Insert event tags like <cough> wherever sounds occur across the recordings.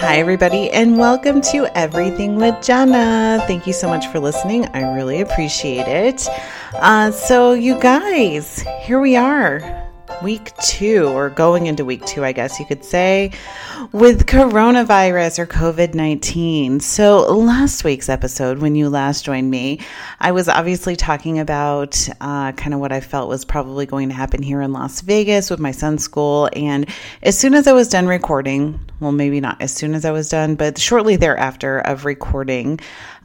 Hi, everybody, and welcome to Everything with Jana. Thank you so much for listening. I really appreciate it. Uh, so, you guys, here we are week two, or going into week two, I guess you could say, with coronavirus or COVID 19. So, last week's episode, when you last joined me, I was obviously talking about uh, kind of what I felt was probably going to happen here in Las Vegas with my son's school. And as soon as I was done recording, well, maybe not as soon as I was done, but shortly thereafter of recording,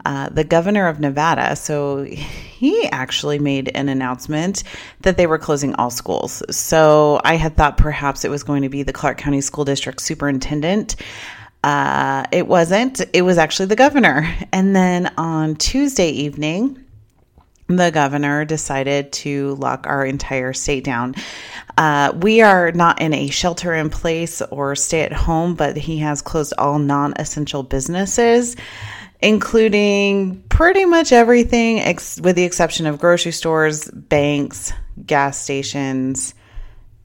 uh, the governor of Nevada, so he actually made an announcement that they were closing all schools. So I had thought perhaps it was going to be the Clark County School District superintendent. Uh, it wasn't, it was actually the governor. And then on Tuesday evening, the governor decided to lock our entire state down. Uh, we are not in a shelter in place or stay at home, but he has closed all non essential businesses including pretty much everything ex- with the exception of grocery stores, banks, gas stations,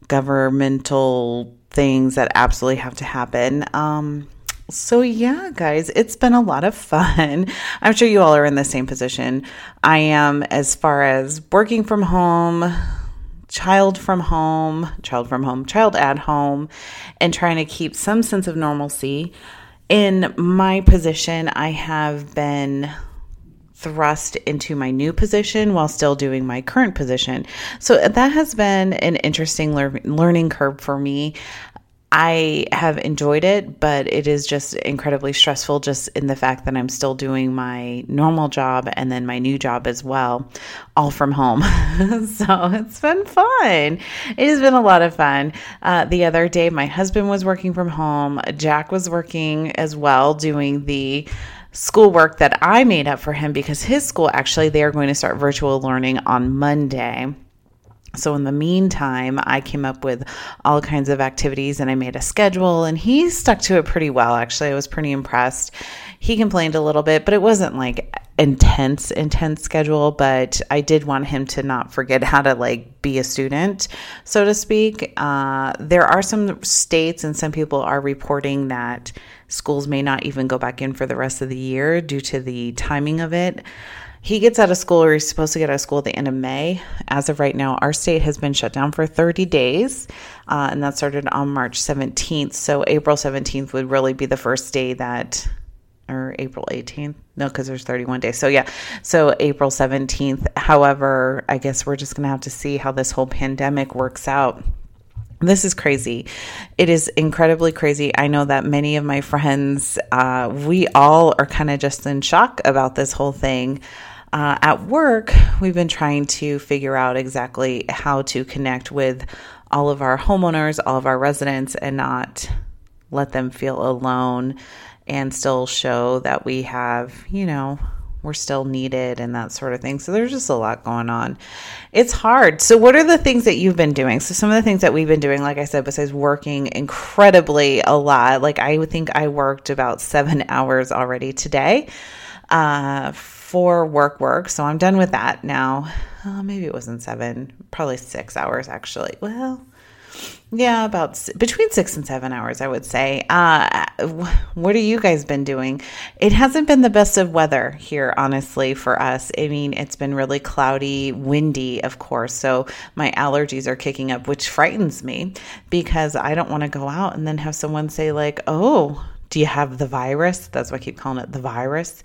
governmental things that absolutely have to happen. Um, so, yeah, guys, it's been a lot of fun. <laughs> I'm sure you all are in the same position I am as far as working from home, child from home, child from home, child at home, and trying to keep some sense of normalcy in my position, I have been thrust into my new position while still doing my current position. So that has been an interesting lear- learning curve for me. I have enjoyed it, but it is just incredibly stressful just in the fact that I'm still doing my normal job and then my new job as well, all from home. <laughs> so it's been fun. It has been a lot of fun. Uh, the other day, my husband was working from home, Jack was working as well, doing the schoolwork that I made up for him because his school actually they are going to start virtual learning on Monday. So, in the meantime, I came up with all kinds of activities and I made a schedule, and he stuck to it pretty well. Actually, I was pretty impressed. He complained a little bit, but it wasn't like intense, intense schedule. But I did want him to not forget how to like be a student, so to speak. Uh, there are some states and some people are reporting that schools may not even go back in for the rest of the year due to the timing of it. He gets out of school, or he's supposed to get out of school at the end of May. As of right now, our state has been shut down for 30 days, uh, and that started on March 17th. So, April 17th would really be the first day that, or April 18th. No, because there's 31 days. So, yeah. So, April 17th. However, I guess we're just going to have to see how this whole pandemic works out. This is crazy. It is incredibly crazy. I know that many of my friends, uh, we all are kind of just in shock about this whole thing. Uh, at work, we've been trying to figure out exactly how to connect with all of our homeowners, all of our residents, and not let them feel alone and still show that we have, you know, we're still needed and that sort of thing. So there's just a lot going on. It's hard. So, what are the things that you've been doing? So, some of the things that we've been doing, like I said, besides working incredibly a lot, like I think I worked about seven <laughs> hours already today. Uh, for work work. So I'm done with that now. Uh, maybe it wasn't seven, probably six hours actually. Well, yeah, about between six and seven hours, I would say. Uh, what have you guys been doing? It hasn't been the best of weather here, honestly, for us. I mean, it's been really cloudy, windy, of course. So my allergies are kicking up, which frightens me because I don't want to go out and then have someone say, like, oh, do you have the virus? That's why I keep calling it the virus.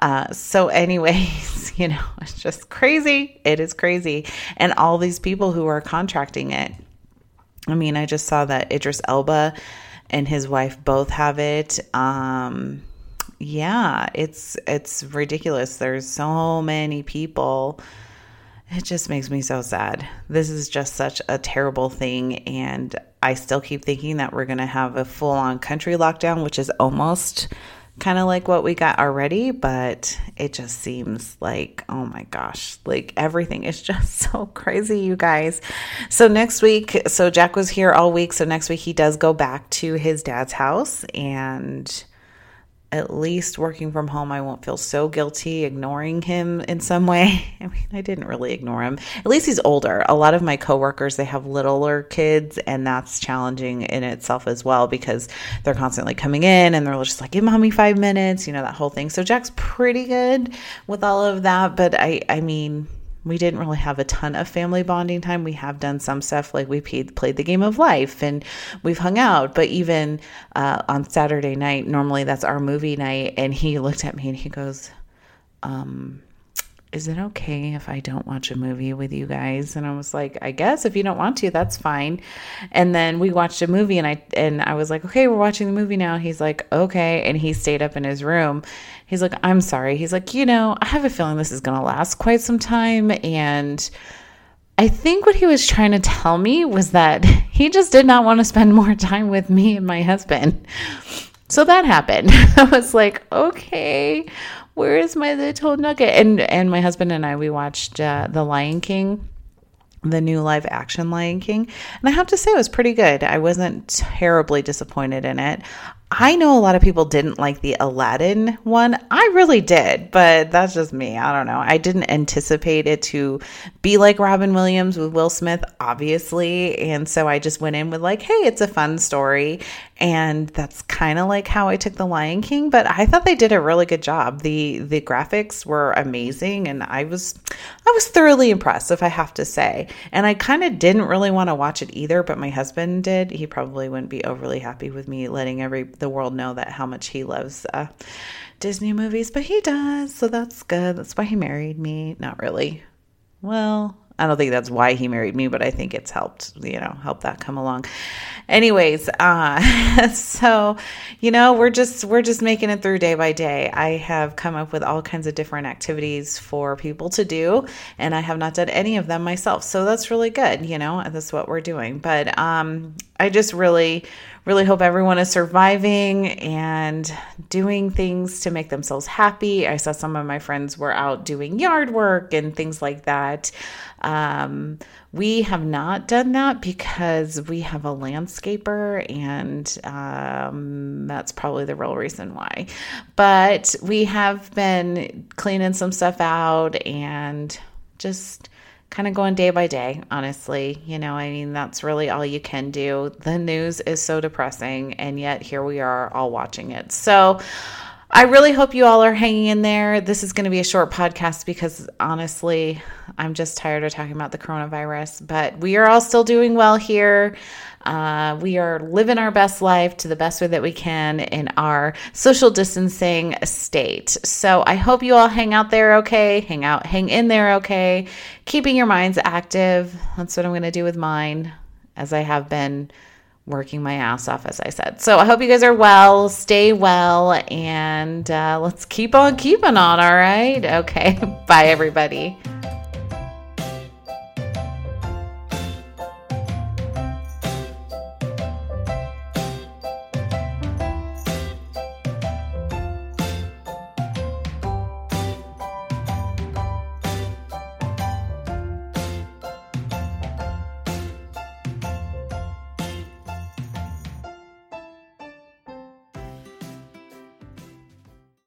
Uh, so, anyways, <laughs> you know, it's just crazy. It is crazy. And all these people who are contracting it. I mean, I just saw that Idris Elba and his wife both have it. Um, yeah, it's it's ridiculous. There's so many people. It just makes me so sad. This is just such a terrible thing and I still keep thinking that we're going to have a full on country lockdown, which is almost kind of like what we got already, but it just seems like, oh my gosh, like everything is <laughs> just so crazy, you guys. So, next week, so Jack was here all week. So, next week, he does go back to his dad's house and at least working from home, I won't feel so guilty ignoring him in some way. <laughs> I mean, I didn't really ignore him. At least he's older. A lot of my coworkers, they have littler kids, and that's challenging in itself as well because they're constantly coming in and they're just like, give mommy five minutes, you know, that whole thing. So Jack's pretty good with all of that. But I, I mean, we didn't really have a ton of family bonding time. We have done some stuff like we played, played the game of life and we've hung out. But even uh, on Saturday night, normally that's our movie night. And he looked at me and he goes, um, is it okay if I don't watch a movie with you guys? And I was like, I guess if you don't want to, that's fine. And then we watched a movie and I and I was like, okay, we're watching the movie now. He's like, okay. And he stayed up in his room. He's like, I'm sorry. He's like, you know, I have a feeling this is gonna last quite some time. And I think what he was trying to tell me was that <laughs> he just did not want to spend more time with me and my husband. So that happened. <laughs> I was like, okay, where is my little nugget? And and my husband and I we watched uh, The Lion King the new live action Lion King. And I have to say, it was pretty good. I wasn't terribly disappointed in it. I know a lot of people didn't like the Aladdin one. I really did, but that's just me. I don't know. I didn't anticipate it to be like Robin Williams with Will Smith, obviously. And so I just went in with, like, hey, it's a fun story. And that's kind of like how I took The Lion King, but I thought they did a really good job. The the graphics were amazing and I was I was thoroughly impressed, if I have to say. And I kind of didn't really want to watch it either, but my husband did. He probably wouldn't be overly happy with me letting every the world know that how much he loves uh, Disney movies, but he does, so that's good. That's why he married me. Not really. Well, I don't think that's why he married me, but I think it's helped, you know, help that come along. Anyways, uh, <laughs> so you know, we're just we're just making it through day by day. I have come up with all kinds of different activities for people to do, and I have not done any of them myself. So that's really good, you know, that's what we're doing. But um, I just really really hope everyone is surviving and doing things to make themselves happy. I saw some of my friends were out doing yard work and things like that. Um, we have not done that because we have a landscaper, and um, that's probably the real reason why. But we have been cleaning some stuff out and just kind of going day by day, honestly. You know, I mean, that's really all you can do. The news is so depressing, and yet here we are all watching it. So, I really hope you all are hanging in there. This is going to be a short podcast because honestly, I'm just tired of talking about the coronavirus, but we are all still doing well here. Uh, we are living our best life to the best way that we can in our social distancing state. So I hope you all hang out there okay, hang out, hang in there okay, keeping your minds active. That's what I'm going to do with mine as I have been working my ass off, as I said. So I hope you guys are well, stay well, and uh, let's keep on keeping on, all right? Okay. <laughs> Bye, everybody.